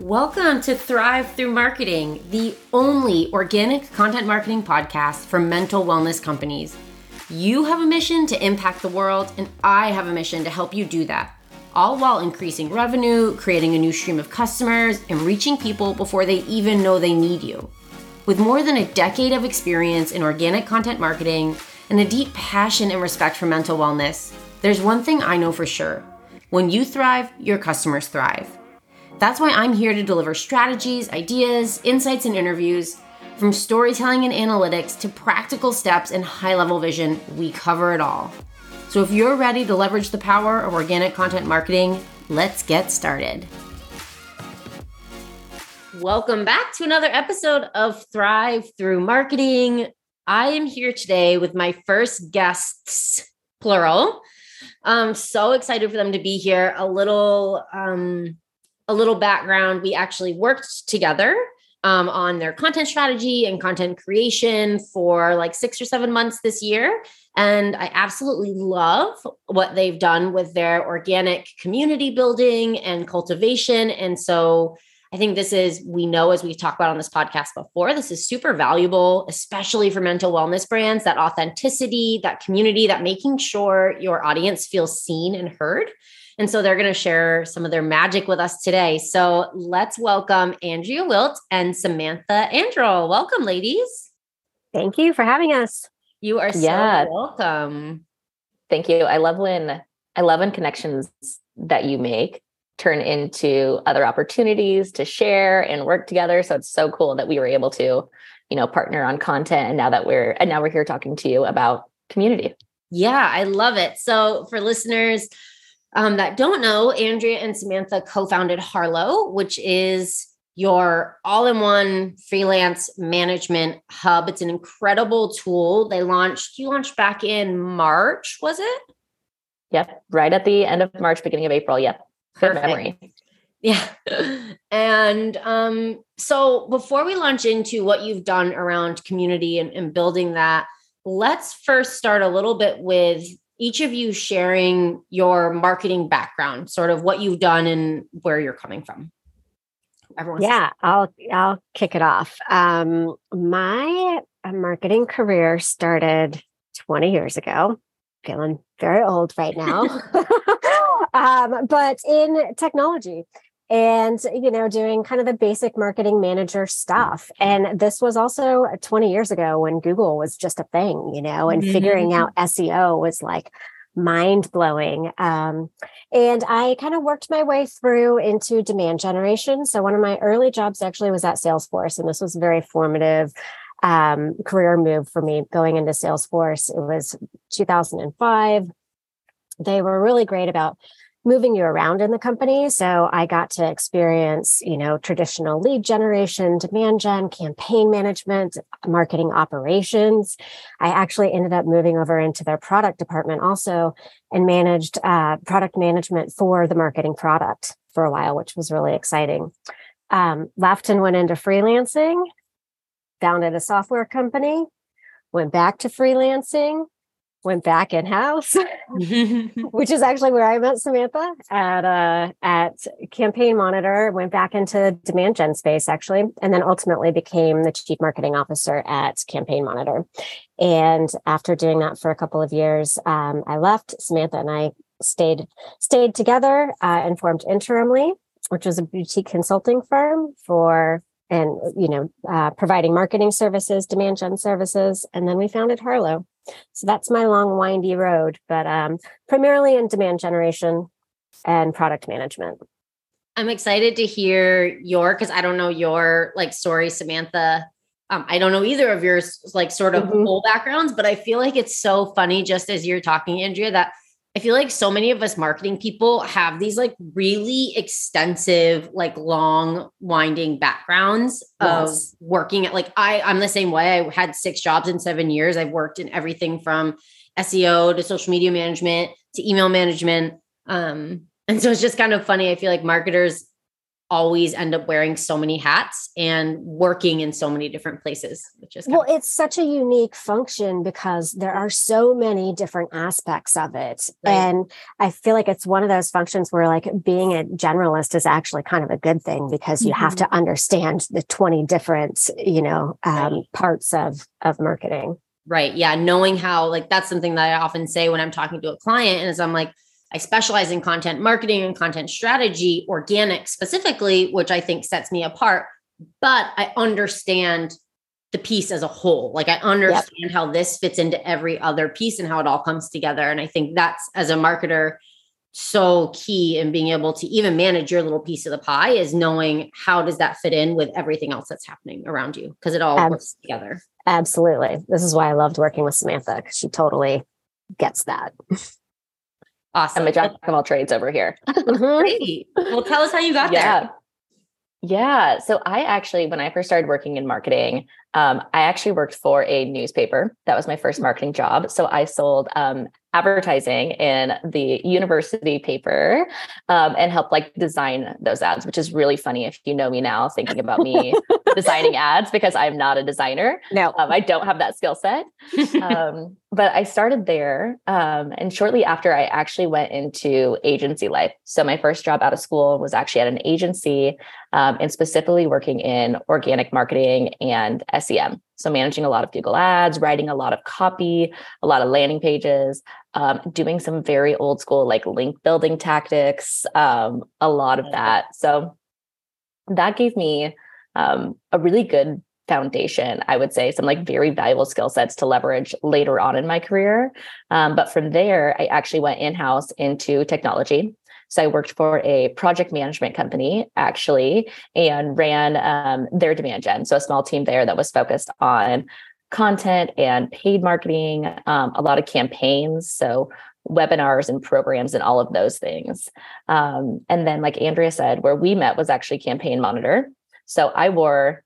Welcome to Thrive Through Marketing, the only organic content marketing podcast for mental wellness companies. You have a mission to impact the world, and I have a mission to help you do that, all while increasing revenue, creating a new stream of customers, and reaching people before they even know they need you. With more than a decade of experience in organic content marketing and a deep passion and respect for mental wellness, there's one thing I know for sure. When you thrive, your customers thrive. That's why I'm here to deliver strategies, ideas, insights, and interviews. From storytelling and analytics to practical steps and high level vision, we cover it all. So if you're ready to leverage the power of organic content marketing, let's get started. Welcome back to another episode of Thrive Through Marketing. I am here today with my first guests, plural. I'm so excited for them to be here. A little um, a little background, we actually worked together um, on their content strategy and content creation for like six or seven months this year. And I absolutely love what they've done with their organic community building and cultivation. And so I think this is, we know as we've talked about on this podcast before, this is super valuable, especially for mental wellness brands that authenticity, that community, that making sure your audience feels seen and heard. And so they're going to share some of their magic with us today. So let's welcome Andrea Wilt and Samantha Anderl. Welcome, ladies. Thank you for having us. You are so yeah. welcome. Thank you. I love when I love when connections that you make turn into other opportunities to share and work together. So it's so cool that we were able to, you know, partner on content and now that we're and now we're here talking to you about community. Yeah, I love it. So for listeners, um, that don't know, Andrea and Samantha co founded Harlow, which is your all in one freelance management hub. It's an incredible tool. They launched, you launched back in March, was it? Yep. Right at the end of March, beginning of April. Yep. Good Perfect. memory. Yeah. And um, so before we launch into what you've done around community and, and building that, let's first start a little bit with each of you sharing your marketing background, sort of what you've done and where you're coming from. Everyone, yeah, I'll I'll kick it off. Um, my uh, marketing career started 20 years ago. Feeling very old right now, um, but in technology and you know doing kind of the basic marketing manager stuff. And this was also 20 years ago when google was just a thing you know and mm-hmm. figuring out seo was like mind blowing um, and i kind of worked my way through into demand generation. So one of my early jobs actually was at salesforce and this was a very formative um, career move for me going into salesforce. It was 2005 they were really great about moving you around in the company. So I got to experience, you know, traditional lead generation, demand gen, campaign management, marketing operations. I actually ended up moving over into their product department also and managed uh, product management for the marketing product for a while, which was really exciting. Um, left and went into freelancing, founded a software company, went back to freelancing, went back in house, which is actually where I met Samantha at uh, at Campaign Monitor. Went back into demand gen space actually, and then ultimately became the chief marketing officer at Campaign Monitor. And after doing that for a couple of years, um, I left. Samantha and I stayed stayed together uh, and formed Interimly, which was a boutique consulting firm for and you know uh, providing marketing services demand gen services and then we founded harlow so that's my long windy road but um, primarily in demand generation and product management i'm excited to hear your because i don't know your like story samantha um, I don't know either of yours like sort of mm-hmm. whole backgrounds, but I feel like it's so funny just as you're talking, Andrea, that I feel like so many of us marketing people have these like really extensive, like long winding backgrounds yes. of working at like I I'm the same way. I had six jobs in 7 years. I've worked in everything from SEO to social media management to email management. Um and so it's just kind of funny. I feel like marketers always end up wearing so many hats and working in so many different places which is well of- it's such a unique function because there are so many different aspects of it right. and i feel like it's one of those functions where like being a generalist is actually kind of a good thing because you mm-hmm. have to understand the 20 different you know um, right. parts of of marketing right yeah knowing how like that's something that i often say when i'm talking to a client and as i'm like I specialize in content marketing and content strategy, organic specifically, which I think sets me apart. But I understand the piece as a whole. Like I understand yep. how this fits into every other piece and how it all comes together. And I think that's as a marketer so key in being able to even manage your little piece of the pie is knowing how does that fit in with everything else that's happening around you because it all Ab- works together. Absolutely. This is why I loved working with Samantha because she totally gets that. Awesome. I'm a jack of all trades over here. Mm-hmm. Great. Well, tell us how you got yeah. there. Yeah. So I actually, when I first started working in marketing, um, I actually worked for a newspaper. That was my first marketing job. So I sold um, advertising in the university paper um, and helped like design those ads, which is really funny if you know me now, thinking about me designing ads because I'm not a designer. No, um, I don't have that skill set. Um, but I started there. Um, and shortly after, I actually went into agency life. So my first job out of school was actually at an agency um, and specifically working in organic marketing and SEM. So, managing a lot of Google ads, writing a lot of copy, a lot of landing pages, um, doing some very old school like link building tactics, um, a lot of that. So, that gave me um, a really good foundation, I would say, some like very valuable skill sets to leverage later on in my career. Um, but from there, I actually went in house into technology. So I worked for a project management company actually and ran um, their demand gen. So a small team there that was focused on content and paid marketing, um, a lot of campaigns. So webinars and programs and all of those things. Um, and then, like Andrea said, where we met was actually Campaign Monitor. So I wore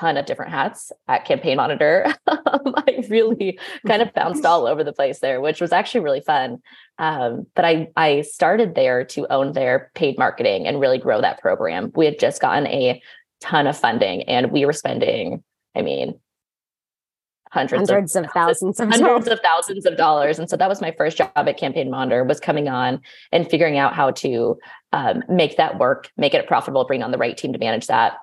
ton of different hats at Campaign Monitor. Um, I really kind of bounced all over the place there, which was actually really fun. Um, but I I started there to own their paid marketing and really grow that program. We had just gotten a ton of funding, and we were spending, I mean, hundreds, hundreds of, of thousands, of hundreds dollars. of thousands of dollars. And so that was my first job at Campaign Monitor was coming on and figuring out how to um, make that work, make it profitable, bring on the right team to manage that.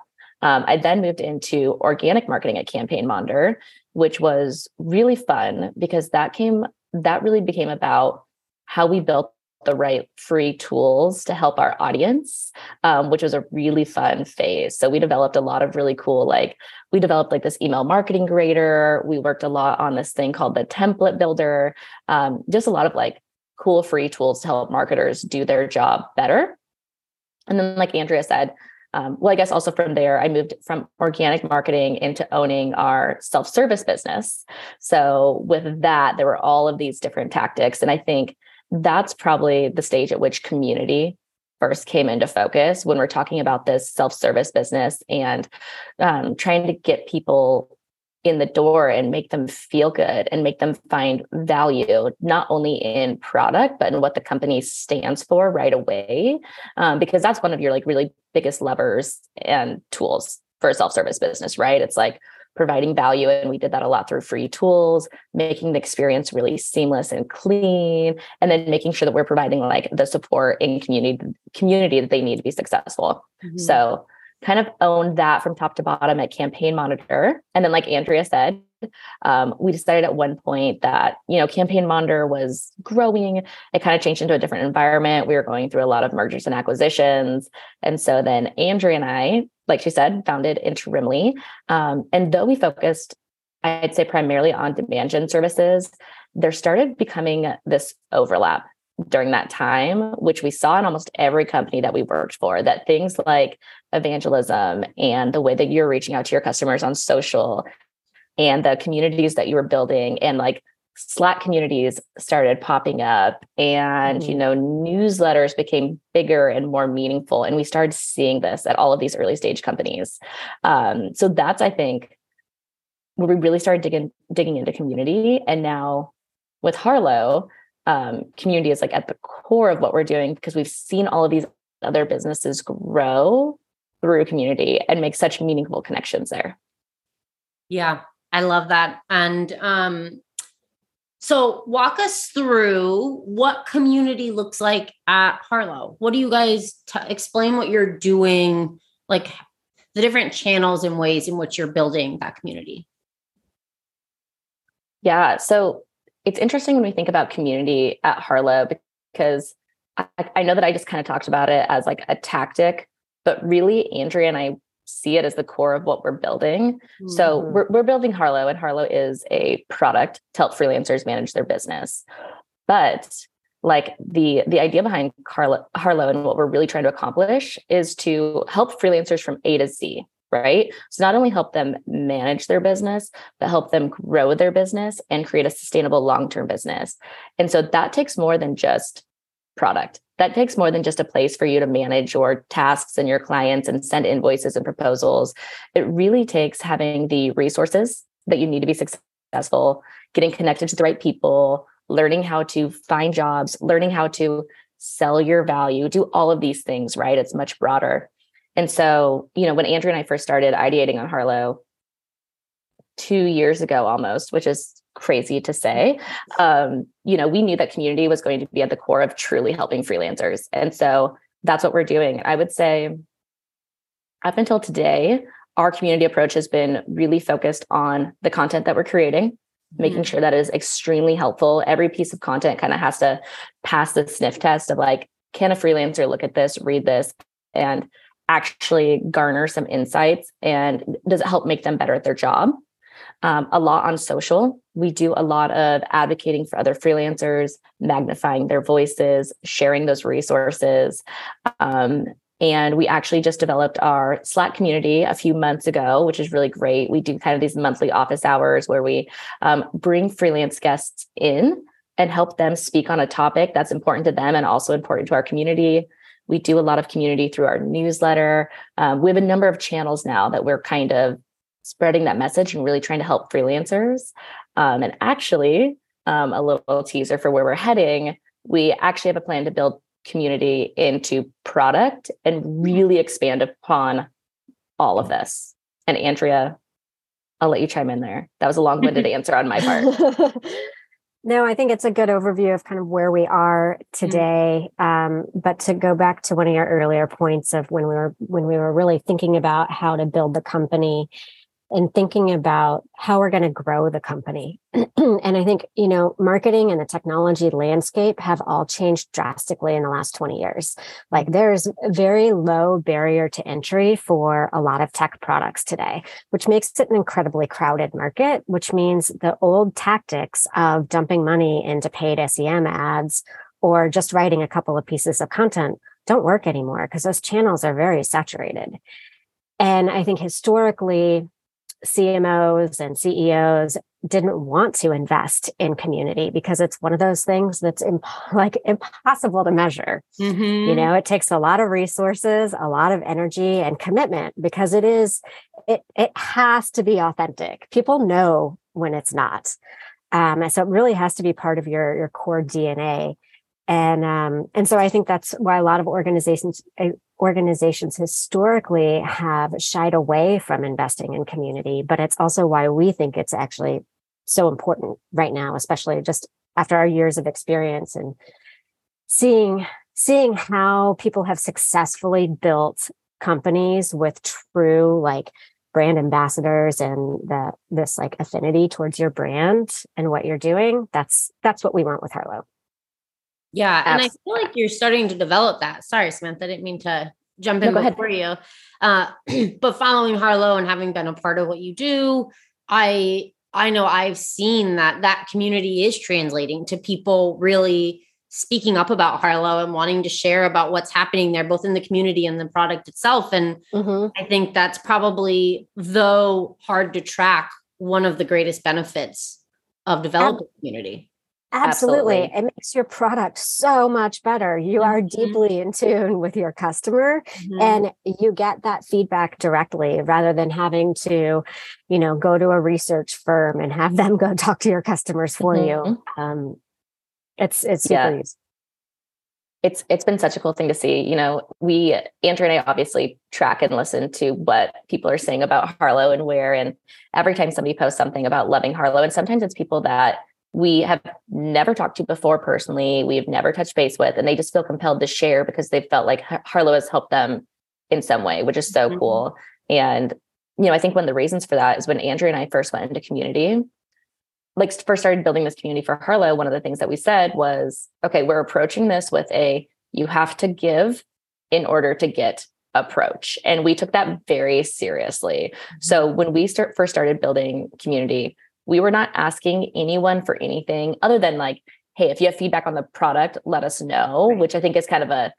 Um, I then moved into organic marketing at Campaign Monitor, which was really fun because that came that really became about how we built the right free tools to help our audience, um, which was a really fun phase. So we developed a lot of really cool, like we developed like this email marketing grader. We worked a lot on this thing called the template builder. Um, just a lot of like cool free tools to help marketers do their job better. And then, like Andrea said, um, well, I guess also from there, I moved from organic marketing into owning our self service business. So, with that, there were all of these different tactics. And I think that's probably the stage at which community first came into focus when we're talking about this self service business and um, trying to get people in the door and make them feel good and make them find value not only in product but in what the company stands for right away um, because that's one of your like really biggest levers and tools for a self-service business right it's like providing value and we did that a lot through free tools making the experience really seamless and clean and then making sure that we're providing like the support in community community that they need to be successful mm-hmm. so kind of owned that from top to bottom at Campaign Monitor. And then, like Andrea said, um, we decided at one point that you know Campaign Monitor was growing. It kind of changed into a different environment. We were going through a lot of mergers and acquisitions, and so then Andrea and I, like she said, founded Interimly. Um, and though we focused, I'd say primarily on demand gen services, there started becoming this overlap during that time, which we saw in almost every company that we worked for, that things like evangelism and the way that you're reaching out to your customers on social and the communities that you were building and like Slack communities started popping up and mm-hmm. you know newsletters became bigger and more meaningful and we started seeing this at all of these early stage companies. Um, so that's I think where we really started digging digging into community and now with Harlow um, community is like at the core of what we're doing because we've seen all of these other businesses grow through community and make such meaningful connections there. Yeah, I love that. And um, so walk us through what community looks like at Harlow. What do you guys t- explain what you're doing, like the different channels and ways in which you're building that community? Yeah, so it's interesting when we think about community at Harlow because I, I know that I just kind of talked about it as like a tactic, but really Andrea and I see it as the core of what we're building. Mm-hmm. So we're, we're building Harlow, and Harlow is a product to help freelancers manage their business. But like the the idea behind Harlow, Harlow and what we're really trying to accomplish is to help freelancers from A to Z, right? So not only help them manage their business, but help them grow their business and create a sustainable long-term business. And so that takes more than just product. That takes more than just a place for you to manage your tasks and your clients and send invoices and proposals. It really takes having the resources that you need to be successful, getting connected to the right people, learning how to find jobs, learning how to sell your value, do all of these things, right? It's much broader. And so, you know, when Andrea and I first started ideating on Harlow two years ago almost, which is crazy to say. Um, you know, we knew that community was going to be at the core of truly helping freelancers. And so that's what we're doing. I would say up until today, our community approach has been really focused on the content that we're creating, mm-hmm. making sure that is extremely helpful. Every piece of content kind of has to pass the sniff test of like, can a freelancer look at this, read this, and actually garner some insights? And does it help make them better at their job? um, a lot on social. We do a lot of advocating for other freelancers, magnifying their voices, sharing those resources. Um, and we actually just developed our Slack community a few months ago, which is really great. We do kind of these monthly office hours where we um, bring freelance guests in and help them speak on a topic that's important to them and also important to our community. We do a lot of community through our newsletter. Um, we have a number of channels now that we're kind of spreading that message and really trying to help freelancers. Um, and actually, um, a little teaser for where we're heading, we actually have a plan to build community into product and really expand upon all of this. And Andrea, I'll let you chime in there. That was a long winded answer on my part. No, I think it's a good overview of kind of where we are mm-hmm. today. Um, but to go back to one of your earlier points of when we were when we were really thinking about how to build the company, and thinking about how we're going to grow the company. and I think, you know, marketing and the technology landscape have all changed drastically in the last 20 years. Like mm-hmm. there's a very low barrier to entry for a lot of tech products today, which makes it an incredibly crowded market, which means the old tactics of dumping money into paid SEM ads or just writing a couple of pieces of content don't work anymore because those channels are very saturated. And I think historically, CMOs and CEOs didn't want to invest in community because it's one of those things that's imp- like impossible to measure. Mm-hmm. You know, it takes a lot of resources, a lot of energy and commitment because it is it it has to be authentic. People know when it's not. Um, so it really has to be part of your your core DNA. And um, and so I think that's why a lot of organizations eh, organizations historically have shied away from investing in community, but it's also why we think it's actually so important right now, especially just after our years of experience and seeing seeing how people have successfully built companies with true like brand ambassadors and the this like affinity towards your brand and what you're doing that's that's what we want with harlow yeah, and I feel like you're starting to develop that. Sorry, Samantha, I didn't mean to jump in no, before you. Uh, but following Harlow and having been a part of what you do, I I know I've seen that that community is translating to people really speaking up about Harlow and wanting to share about what's happening there, both in the community and the product itself. And mm-hmm. I think that's probably, though hard to track, one of the greatest benefits of developing community. Absolutely. Absolutely. It makes your product so much better. You mm-hmm. are deeply in tune with your customer mm-hmm. and you get that feedback directly rather than having to, you know, go to a research firm and have them go talk to your customers for mm-hmm. you. Um, it's, it's super yeah. easy. it's it's been such a cool thing to see. You know, we Andrea and I obviously track and listen to what people are saying about Harlow and where. And every time somebody posts something about loving Harlow, and sometimes it's people that we have never talked to before personally, we've never touched base with, and they just feel compelled to share because they felt like Harlow has helped them in some way, which is so mm-hmm. cool. And you know, I think one of the reasons for that is when Andrea and I first went into community, like first started building this community for Harlow, one of the things that we said was, okay, we're approaching this with a you have to give in order to get approach. And we took that very seriously. So mm-hmm. when we start first started building community, we were not asking anyone for anything other than like, hey, if you have feedback on the product, let us know, which I think is kind of a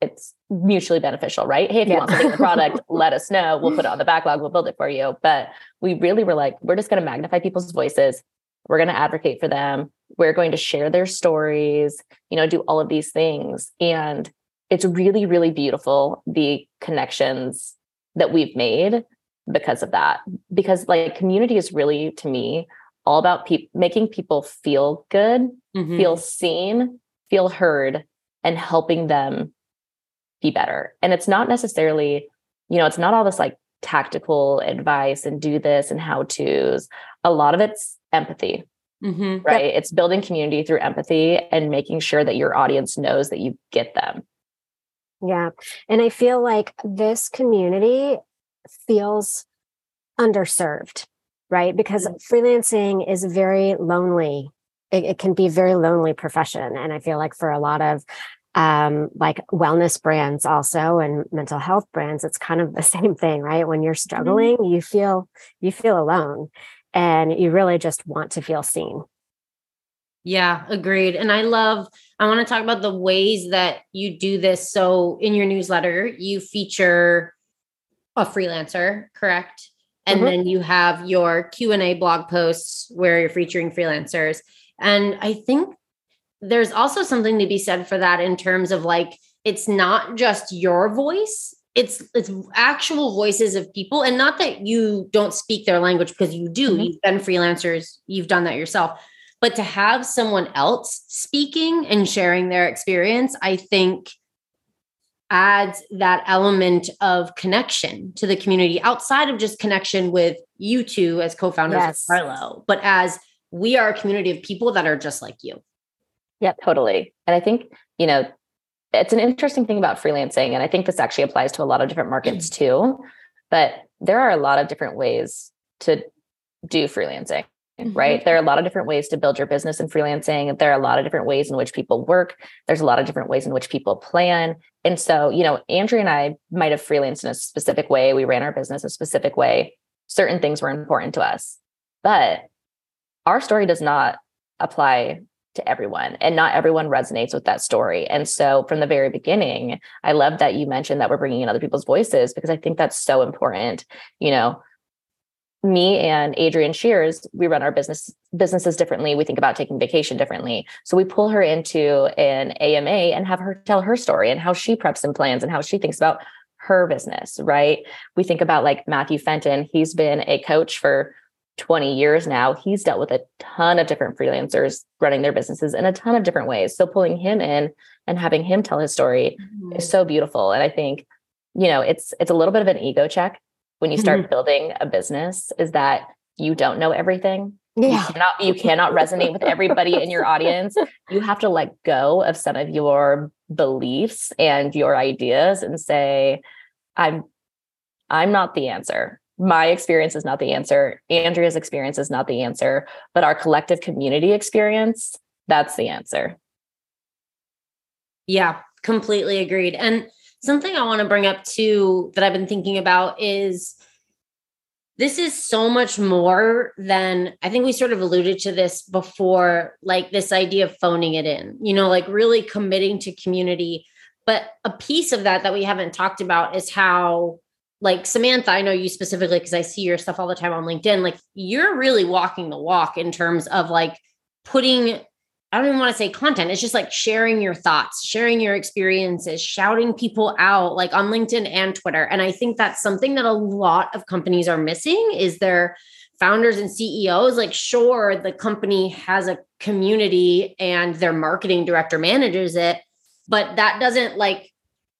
it's mutually beneficial, right? Hey, if you yeah. want something in the product, let us know. We'll put it on the backlog, we'll build it for you. But we really were like, we're just going to magnify people's voices. We're going to advocate for them. We're going to share their stories, you know, do all of these things. And it's really, really beautiful the connections that we've made because of that. Because like community is really to me all about pe- making people feel good, mm-hmm. feel seen, feel heard, and helping them be better. And it's not necessarily, you know, it's not all this like tactical advice and do this and how to's. A lot of it's empathy. Mm-hmm. Right. Yep. It's building community through empathy and making sure that your audience knows that you get them. Yeah. And I feel like this community feels underserved, right? Because mm-hmm. freelancing is very lonely. It, it, can be a very lonely profession. And I feel like for a lot of um, like wellness brands also and mental health brands, it's kind of the same thing, right? When you're mm-hmm. struggling, mm-hmm. you feel you feel alone and you really just want to feel seen. Yeah, agreed. And I love, I want to talk about the ways that you do this. So in your newsletter, you feature a freelancer, correct? And mm-hmm. then you have your Q&A blog posts where you're featuring freelancers. And I think there's also something to be said for that in terms of like it's not just your voice it's it's actual voices of people and not that you don't speak their language because you do mm-hmm. you've been freelancers you've done that yourself but to have someone else speaking and sharing their experience i think adds that element of connection to the community outside of just connection with you two as co-founders yes. of Harlow, but as we are a community of people that are just like you. Yeah, totally. And I think, you know, it's an interesting thing about freelancing. And I think this actually applies to a lot of different markets too. But there are a lot of different ways to do freelancing, mm-hmm. right? There are a lot of different ways to build your business in freelancing. There are a lot of different ways in which people work. There's a lot of different ways in which people plan. And so, you know, Andrea and I might have freelanced in a specific way. We ran our business a specific way. Certain things were important to us. But our story does not apply to everyone and not everyone resonates with that story and so from the very beginning i love that you mentioned that we're bringing in other people's voices because i think that's so important you know me and adrian shears we run our business businesses differently we think about taking vacation differently so we pull her into an ama and have her tell her story and how she preps and plans and how she thinks about her business right we think about like matthew fenton he's been a coach for 20 years now, he's dealt with a ton of different freelancers running their businesses in a ton of different ways. So pulling him in and having him tell his story mm-hmm. is so beautiful. And I think, you know, it's it's a little bit of an ego check when you start mm-hmm. building a business is that you don't know everything. Yeah. You cannot you cannot resonate with everybody in your audience. You have to let go of some of your beliefs and your ideas and say, I'm I'm not the answer my experience is not the answer. Andrea's experience is not the answer, but our collective community experience, that's the answer. Yeah, completely agreed. And something I want to bring up too that I've been thinking about is this is so much more than I think we sort of alluded to this before, like this idea of phoning it in, you know, like really committing to community. But a piece of that that we haven't talked about is how like Samantha, I know you specifically because I see your stuff all the time on LinkedIn. Like you're really walking the walk in terms of like putting, I don't even want to say content. It's just like sharing your thoughts, sharing your experiences, shouting people out like on LinkedIn and Twitter. And I think that's something that a lot of companies are missing is their founders and CEOs. Like, sure, the company has a community and their marketing director manages it but that doesn't like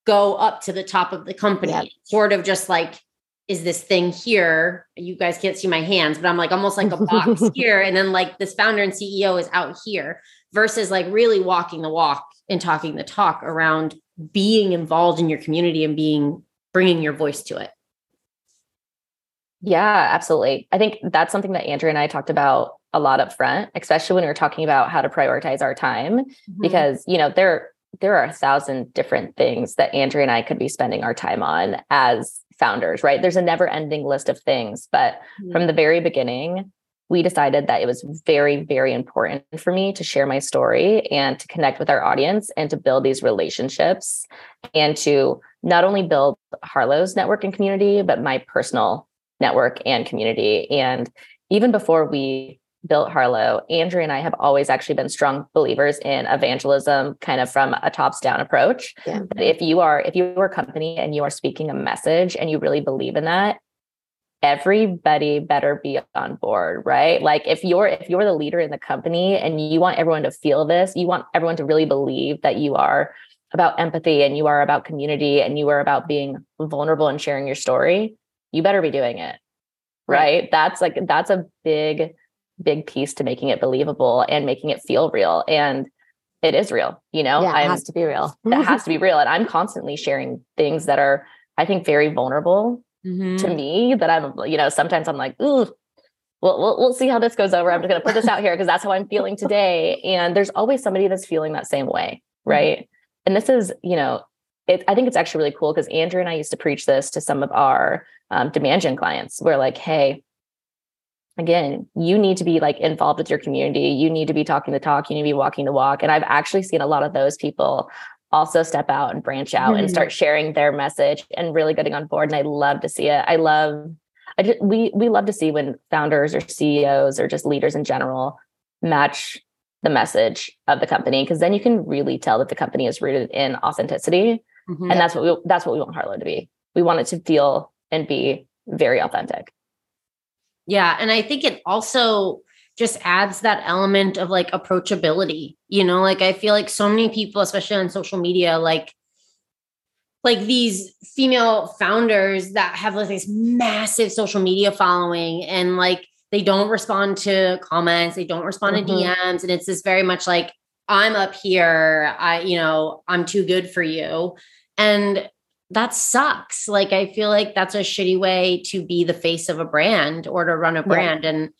go up to the top of the company. Yep. Sort of just like is this thing here. You guys can't see my hands, but I'm like almost like a box here. And then like this founder and CEO is out here versus like really walking the walk and talking the talk around being involved in your community and being bringing your voice to it. Yeah, absolutely. I think that's something that Andrea and I talked about a lot up front, especially when we were talking about how to prioritize our time, mm-hmm. because you know there there are a thousand different things that Andrea and I could be spending our time on as founders, right? There's a never ending list of things. But mm-hmm. from the very beginning, we decided that it was very, very important for me to share my story and to connect with our audience and to build these relationships and to not only build Harlow's network and community, but my personal network and community. And even before we built Harlow, Andrea and I have always actually been strong believers in evangelism, kind of from a tops down approach. Yeah. if you are, if you are a company and you are speaking a message and you really believe in that, everybody better be on board, right? Like if you're if you're the leader in the company and you want everyone to feel this, you want everyone to really believe that you are about empathy and you are about community and you are about being vulnerable and sharing your story, you better be doing it. Right? right? That's like that's a big big piece to making it believable and making it feel real. And it is real, you know, yeah, it I'm, has to be real. that has to be real. And I'm constantly sharing things that are, I think, very vulnerable mm-hmm. to me that I'm, you know, sometimes I'm like, ooh, well, we'll, we'll see how this goes over. I'm just going to put this out here because that's how I'm feeling today. And there's always somebody that's feeling that same way. Mm-hmm. Right. Mm-hmm. And this is, you know, it, I think it's actually really cool because Andrea and I used to preach this to some of our um, demand gen clients. We're like, hey, again, you need to be like involved with your community. You need to be talking the talk. You need to be walking the walk. And I've actually seen a lot of those people also step out and branch out mm-hmm. and start sharing their message and really getting on board. And I love to see it. I love, I just, we we love to see when founders or CEOs or just leaders in general match the message of the company because then you can really tell that the company is rooted in authenticity. Mm-hmm. And that's what we that's what we want Harlow to be. We want it to feel and be very authentic. Yeah. And I think it also just adds that element of like approachability. You know, like I feel like so many people, especially on social media, like like these female founders that have like this massive social media following and like they don't respond to comments, they don't respond mm-hmm. to DMs. And it's this very much like, I'm up here, I, you know, I'm too good for you. And that sucks. Like I feel like that's a shitty way to be the face of a brand or to run a brand. And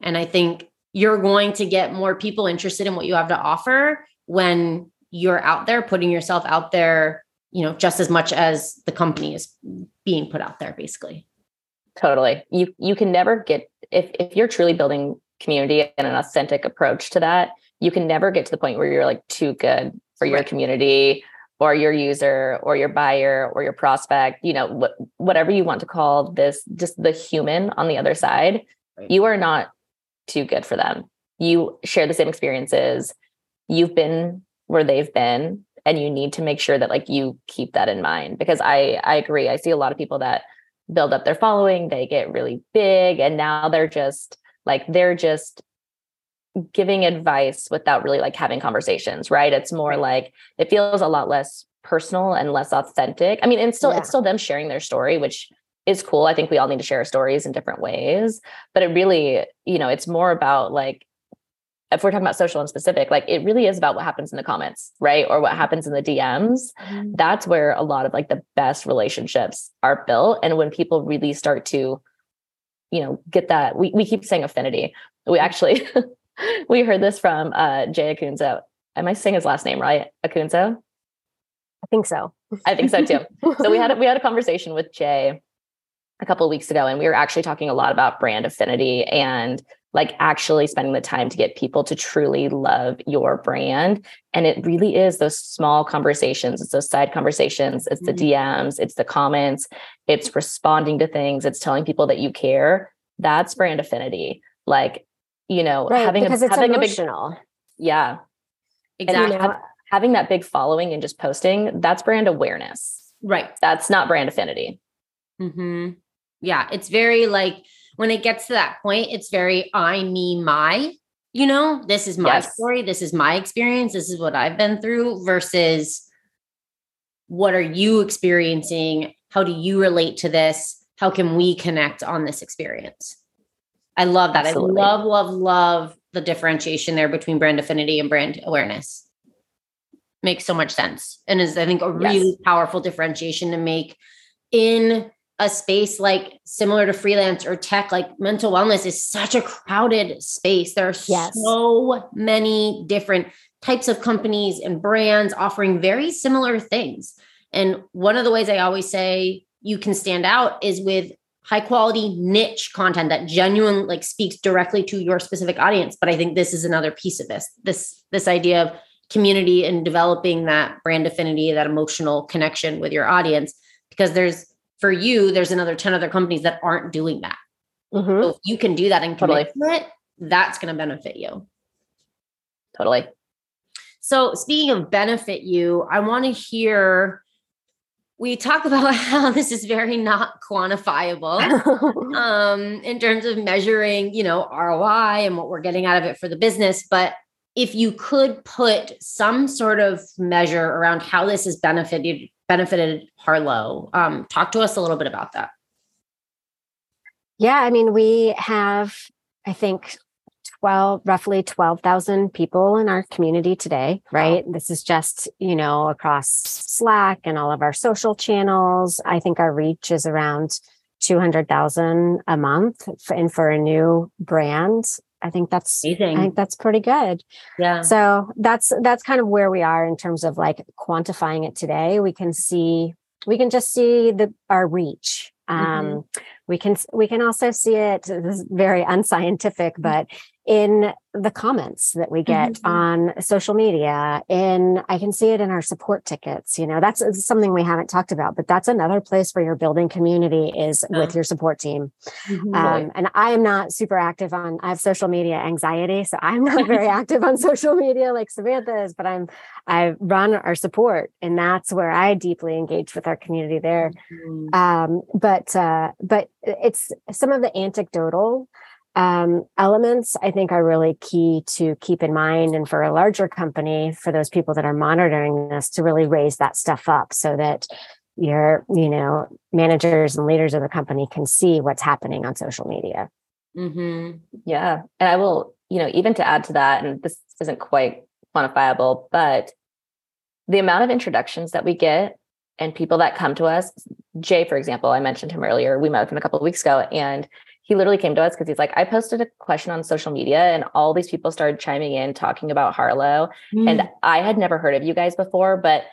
and I think you're going to get more people interested in what you have to offer when you're out there putting yourself out there, you know, just as much as the company is being put out there, basically. Totally. You you can never get if if you're truly building community and an authentic approach to that, you can never get to the point where you're like too good for your right. community or your user or your buyer or your prospect, you know, wh- whatever you want to call this, just the human on the other side, right. you are not too good for them. You share the same experiences. You've been where they've been and you need to make sure that like you keep that in mind because I I agree. I see a lot of people that build up their following, they get really big and now they're just like they're just giving advice without really like having conversations, right? It's more like it feels a lot less personal and less authentic. I mean, and still yeah. it's still them sharing their story, which is cool. I think we all need to share stories in different ways, but it really, you know, it's more about like if we're talking about social and specific, like it really is about what happens in the comments, right? Or what happens in the DMs. Mm-hmm. That's where a lot of like the best relationships are built. And when people really start to, you know, get that, we, we keep saying affinity. We actually we heard this from uh, Jay Acunzo. Am I saying his last name right? Acunzo? I think so. I think so too. so we had a, we had a conversation with Jay a couple of weeks ago, and we were actually talking a lot about brand affinity and like actually spending the time to get people to truly love your brand. And it really is those small conversations. It's those side conversations. It's mm-hmm. the DMs. It's the comments. It's responding to things. It's telling people that you care. That's brand affinity. Like you know, right, having because a, it's having emotional. a big, yeah, exactly. And having that big following and just posting, that's brand awareness. Right. That's not brand affinity. Hmm. Yeah, it's very like when it gets to that point, it's very I, me, my. You know, this is my yes. story. This is my experience. This is what I've been through. Versus what are you experiencing? How do you relate to this? How can we connect on this experience? I love that. Absolutely. I love, love, love the differentiation there between brand affinity and brand awareness. Makes so much sense. And is, I think, a really yes. powerful differentiation to make in a space like similar to freelance or tech, like mental wellness is such a crowded space. There are yes. so many different types of companies and brands offering very similar things. And one of the ways I always say you can stand out is with high quality niche content that genuinely like speaks directly to your specific audience but i think this is another piece of this this this idea of community and developing that brand affinity that emotional connection with your audience because there's for you there's another 10 other companies that aren't doing that mm-hmm. so if you can do that and totally. it that's going to benefit you totally so speaking of benefit you i want to hear we talk about how this is very not quantifiable um, in terms of measuring, you know, ROI and what we're getting out of it for the business. But if you could put some sort of measure around how this has benefited benefited Harlow, um, talk to us a little bit about that. Yeah, I mean, we have, I think, 12 roughly 12,000 people in our community today, right? Wow. This is just, you know, across Slack and all of our social channels. I think our reach is around 200,000 a month for, and for a new brand. I think that's Amazing. I think that's pretty good. Yeah. So that's that's kind of where we are in terms of like quantifying it today. We can see we can just see the our reach. Mm-hmm. Um, mm-hmm. we can we can also see it this is very unscientific but in the comments that we get mm-hmm. on social media in i can see it in our support tickets you know that's something we haven't talked about but that's another place where you're building community is with your support team mm-hmm. um, and i am not super active on i have social media anxiety so i'm not very active on social media like samantha is but i'm i run our support and that's where i deeply engage with our community there mm-hmm. um, but uh, but it's some of the anecdotal um, elements I think are really key to keep in mind. And for a larger company, for those people that are monitoring this, to really raise that stuff up so that your, you know, managers and leaders of the company can see what's happening on social media. Mm-hmm. Yeah. And I will, you know, even to add to that, and this isn't quite quantifiable, but the amount of introductions that we get and people that come to us, Jay, for example, I mentioned him earlier. We met with him a couple of weeks ago, and he literally came to us because he's like, I posted a question on social media and all these people started chiming in talking about Harlow. Mm. And I had never heard of you guys before, but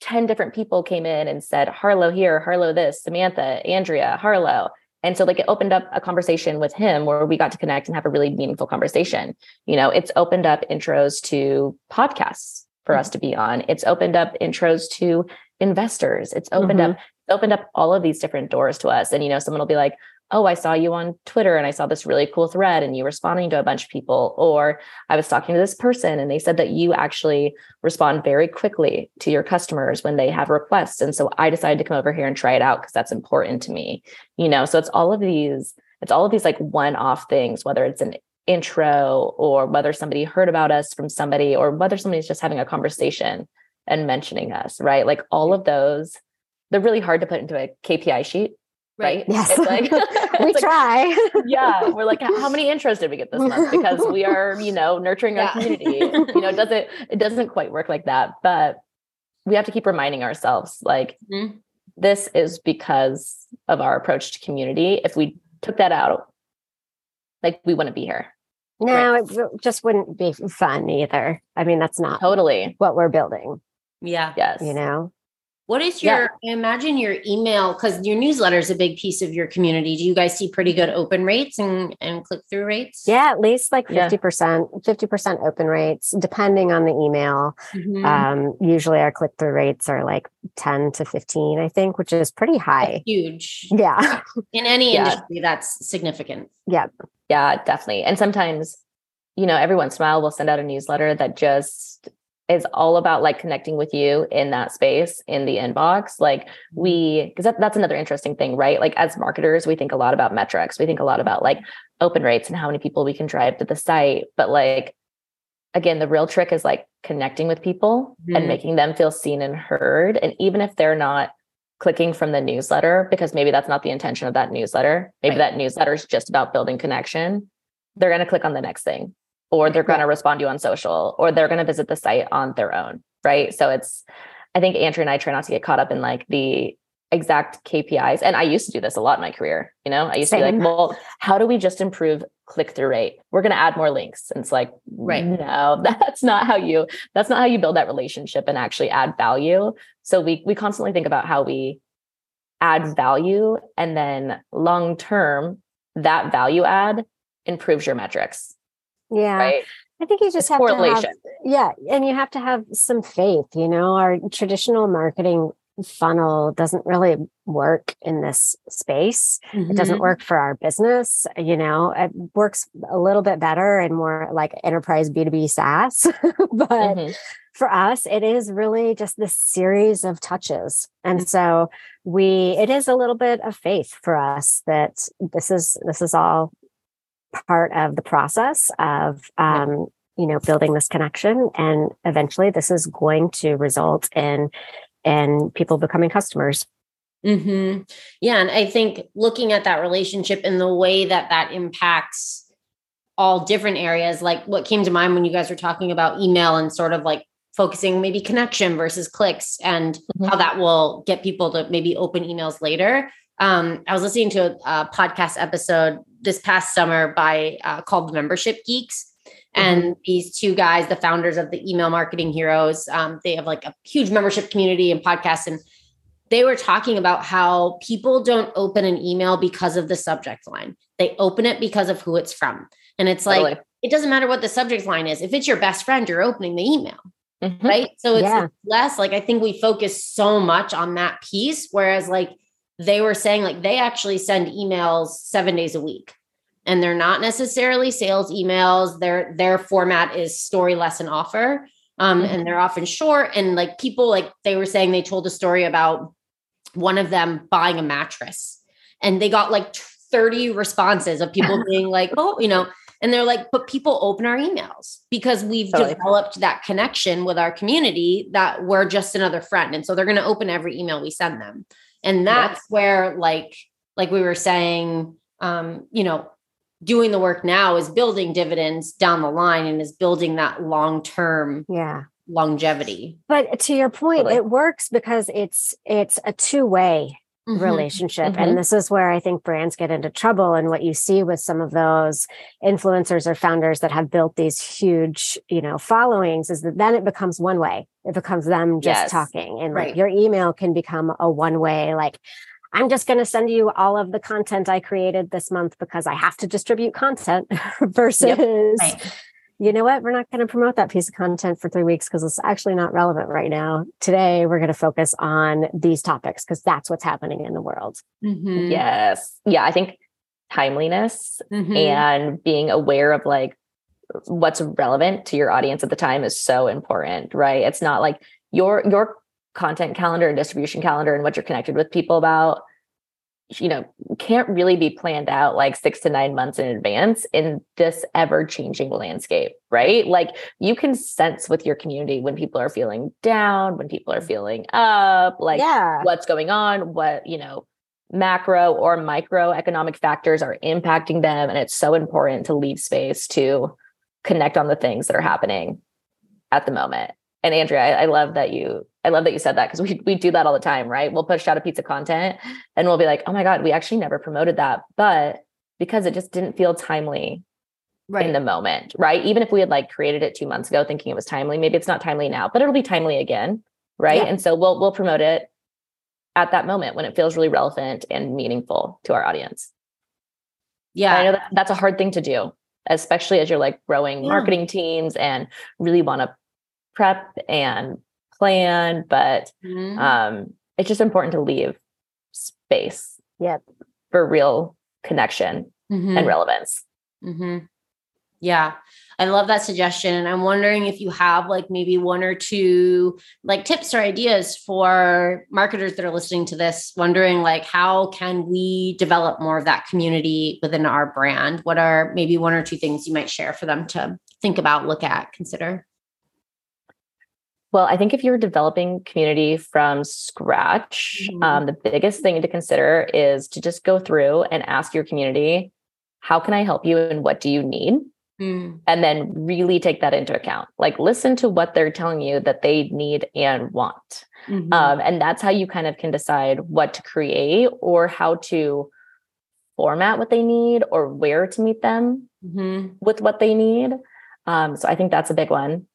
10 different people came in and said, Harlow here, Harlow this, Samantha, Andrea, Harlow. And so like it opened up a conversation with him where we got to connect and have a really meaningful conversation. You know, it's opened up intros to podcasts for mm-hmm. us to be on. It's opened up intros to investors. It's opened mm-hmm. up opened up all of these different doors to us. And you know, someone will be like, oh, I saw you on Twitter and I saw this really cool thread and you responding to a bunch of people. Or I was talking to this person and they said that you actually respond very quickly to your customers when they have requests. And so I decided to come over here and try it out because that's important to me. You know, so it's all of these, it's all of these like one-off things, whether it's an intro or whether somebody heard about us from somebody or whether somebody's just having a conversation and mentioning us, right? Like all of those, they're really hard to put into a KPI sheet right? Yes. Like, we like, try. yeah. We're like, how many intros did we get this month? Because we are, you know, nurturing yeah. our community. you know, it doesn't, it doesn't quite work like that. But we have to keep reminding ourselves like mm-hmm. this is because of our approach to community. If we took that out, like we wouldn't be here. No, right? it just wouldn't be fun either. I mean, that's not totally what we're building. Yeah. Yes. You know? What is your, yeah. imagine your email, because your newsletter is a big piece of your community. Do you guys see pretty good open rates and, and click through rates? Yeah, at least like 50%, yeah. 50% open rates, depending on the email. Mm-hmm. Um, usually our click through rates are like 10 to 15, I think, which is pretty high. That's huge. Yeah. In any yeah. industry, that's significant. Yeah. Yeah, definitely. And sometimes, you know, every once in a while we'll send out a newsletter that just is all about like connecting with you in that space in the inbox like we because that, that's another interesting thing right like as marketers we think a lot about metrics we think a lot about like open rates and how many people we can drive to the site but like again, the real trick is like connecting with people mm-hmm. and making them feel seen and heard. And even if they're not clicking from the newsletter, because maybe that's not the intention of that newsletter, maybe right. that newsletter is just about building connection, they're going to click on the next thing, or they're going to respond to you on social, or they're going to visit the site on their own. Right. So it's, I think andrea and I try not to get caught up in like the exact KPIs. And I used to do this a lot in my career. You know, I used Same. to be like, well, how do we just improve click through rate? We're going to add more links. And it's like, right. No, that's not how you, that's not how you build that relationship and actually add value. So we, we constantly think about how we add value and then long term, that value add improves your metrics. Yeah. Right? I think you just it's have correlation. to have, yeah, and you have to have some faith. You know, our traditional marketing funnel doesn't really work in this space. Mm-hmm. It doesn't mm-hmm. work for our business. You know, it works a little bit better and more like enterprise B2B SaaS. but mm-hmm. for us, it is really just this series of touches. And mm-hmm. so we, it is a little bit of faith for us that this is, this is all part of the process of, um, you know, building this connection. And eventually this is going to result in in people becoming customers. Mm-hmm. Yeah. And I think looking at that relationship and the way that that impacts all different areas, like what came to mind when you guys were talking about email and sort of like focusing maybe connection versus clicks and mm-hmm. how that will get people to maybe open emails later. Um, I was listening to a, a, podcast episode this past summer by uh, called the Membership Geeks, and mm-hmm. these two guys, the founders of the email marketing heroes, um, they have like a huge membership community and podcast. And they were talking about how people don't open an email because of the subject line. They open it because of who it's from. And it's like, totally. it doesn't matter what the subject line is. If it's your best friend, you're opening the email. Mm-hmm. Right. So it's yeah. less like I think we focus so much on that piece. Whereas like they were saying, like they actually send emails seven days a week and they're not necessarily sales emails. Their their format is story lesson offer. Um, mm-hmm. and they're often short. And like people, like they were saying, they told a story about one of them buying a mattress, and they got like 30 responses of people being like, oh, you know, and they're like, but people open our emails because we've totally. developed that connection with our community that we're just another friend. And so they're going to open every email we send them. And that's where, like, like we were saying, um, you know, doing the work now is building dividends down the line and is building that long term yeah. longevity. But to your point totally. it works because it's it's a two way mm-hmm. relationship mm-hmm. and this is where i think brands get into trouble and what you see with some of those influencers or founders that have built these huge you know followings is that then it becomes one way it becomes them just yes. talking and right. like your email can become a one way like I'm just going to send you all of the content I created this month because I have to distribute content versus, yep. right. You know what, we're not going to promote that piece of content for three weeks because it's actually not relevant right now. Today, we're going to focus on these topics because that's what's happening in the world. Mm-hmm. Yes. Yeah. I think timeliness mm-hmm. and being aware of like what's relevant to your audience at the time is so important, right? It's not like your, your content calendar and distribution calendar and what you're connected with people about you know can't really be planned out like 6 to 9 months in advance in this ever changing landscape right? Like you can sense with your community when people are feeling down when people are mm-hmm. feeling up like yeah. what's going on what you know macro or micro economic factors are impacting them and it's so important to leave space to connect on the things that are happening at the moment. And Andrea, I, I, love that you I love that you said that because we we do that all the time, right? We'll push out a piece of content and we'll be like, oh my God, we actually never promoted that. But because it just didn't feel timely right. in the moment, right? Even if we had like created it two months ago thinking it was timely, maybe it's not timely now, but it'll be timely again. Right. Yeah. And so we'll we'll promote it at that moment when it feels really relevant and meaningful to our audience. Yeah. I know that that's a hard thing to do, especially as you're like growing yeah. marketing teams and really want to prep and plan, but mm-hmm. um, it's just important to leave space yep. for real connection mm-hmm. and relevance. Mm-hmm. Yeah. I love that suggestion. And I'm wondering if you have like maybe one or two like tips or ideas for marketers that are listening to this, wondering like how can we develop more of that community within our brand? What are maybe one or two things you might share for them to think about, look at, consider? Well, I think if you're developing community from scratch, mm-hmm. um, the biggest thing to consider is to just go through and ask your community, how can I help you and what do you need? Mm. And then really take that into account. Like listen to what they're telling you that they need and want. Mm-hmm. Um, and that's how you kind of can decide what to create or how to format what they need or where to meet them mm-hmm. with what they need. Um, so I think that's a big one.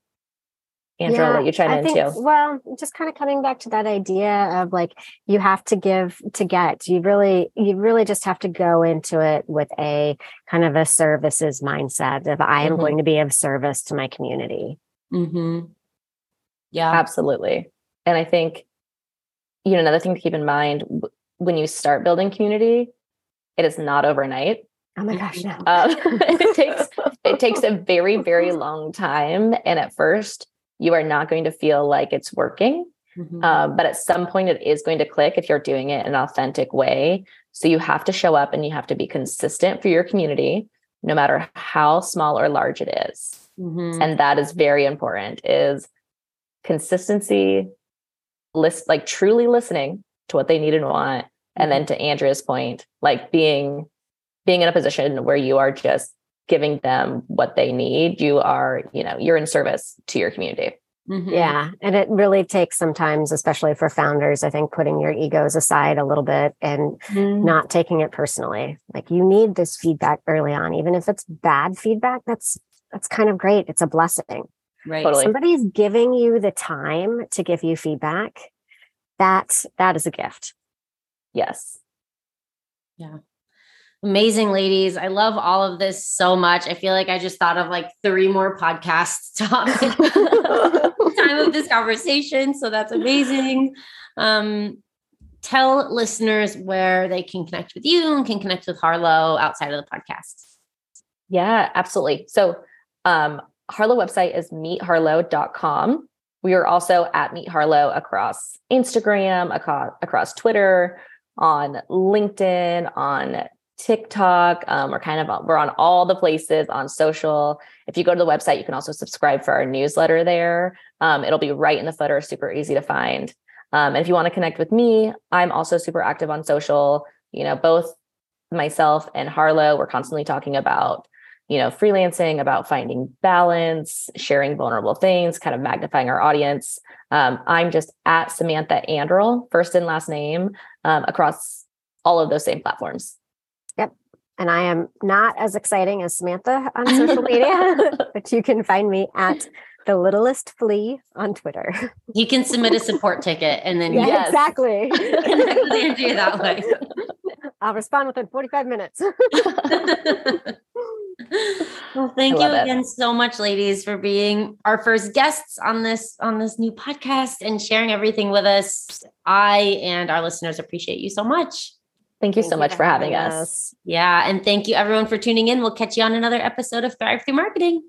Andrea, yeah, I'll let you chime I in think, too. Well, just kind of coming back to that idea of like you have to give to get. You really, you really just have to go into it with a kind of a services mindset of I am mm-hmm. going to be of service to my community. Mm-hmm. Yeah, absolutely. And I think, you know, another thing to keep in mind when you start building community, it is not overnight. Oh my gosh, no. Um, it takes it takes a very very long time, and at first you are not going to feel like it's working. Mm-hmm. Um, but at some point, it is going to click if you're doing it in an authentic way. So you have to show up and you have to be consistent for your community, no matter how small or large it is. Mm-hmm. And that is very important is consistency, list like truly listening to what they need and want. Mm-hmm. And then mm-hmm. to Andrea's point, like being being in a position where you are just giving them what they need you are you know you're in service to your community. Mm-hmm. yeah and it really takes sometimes especially for founders i think putting your egos aside a little bit and mm-hmm. not taking it personally. Like you need this feedback early on even if it's bad feedback that's that's kind of great. It's a blessing. Right. Totally. somebody's giving you the time to give you feedback that that is a gift. Yes. Yeah Amazing ladies. I love all of this so much. I feel like I just thought of like three more podcasts topic time of this conversation. So that's amazing. Um, tell listeners where they can connect with you and can connect with Harlow outside of the podcast. Yeah, absolutely. So um, Harlow website is meetharlow.com. We are also at Meet Harlow across Instagram, across, across Twitter, on LinkedIn, on TikTok. Um, we're kind of we're on all the places on social. If you go to the website, you can also subscribe for our newsletter there. Um, it'll be right in the footer, super easy to find. Um, and if you want to connect with me, I'm also super active on social. You know, both myself and Harlow, we're constantly talking about you know freelancing, about finding balance, sharing vulnerable things, kind of magnifying our audience. Um, I'm just at Samantha Anderl, first and last name, um, across all of those same platforms. And I am not as exciting as Samantha on social media, but you can find me at the littlest flea on Twitter. You can submit a support ticket and then yeah, yes. exactly connect with Andrea that way. I'll respond within 45 minutes. well, thank you again it. so much, ladies, for being our first guests on this on this new podcast and sharing everything with us. I and our listeners appreciate you so much. Thank you thank so you much for having us. us. Yeah. And thank you everyone for tuning in. We'll catch you on another episode of Thrive Through Marketing.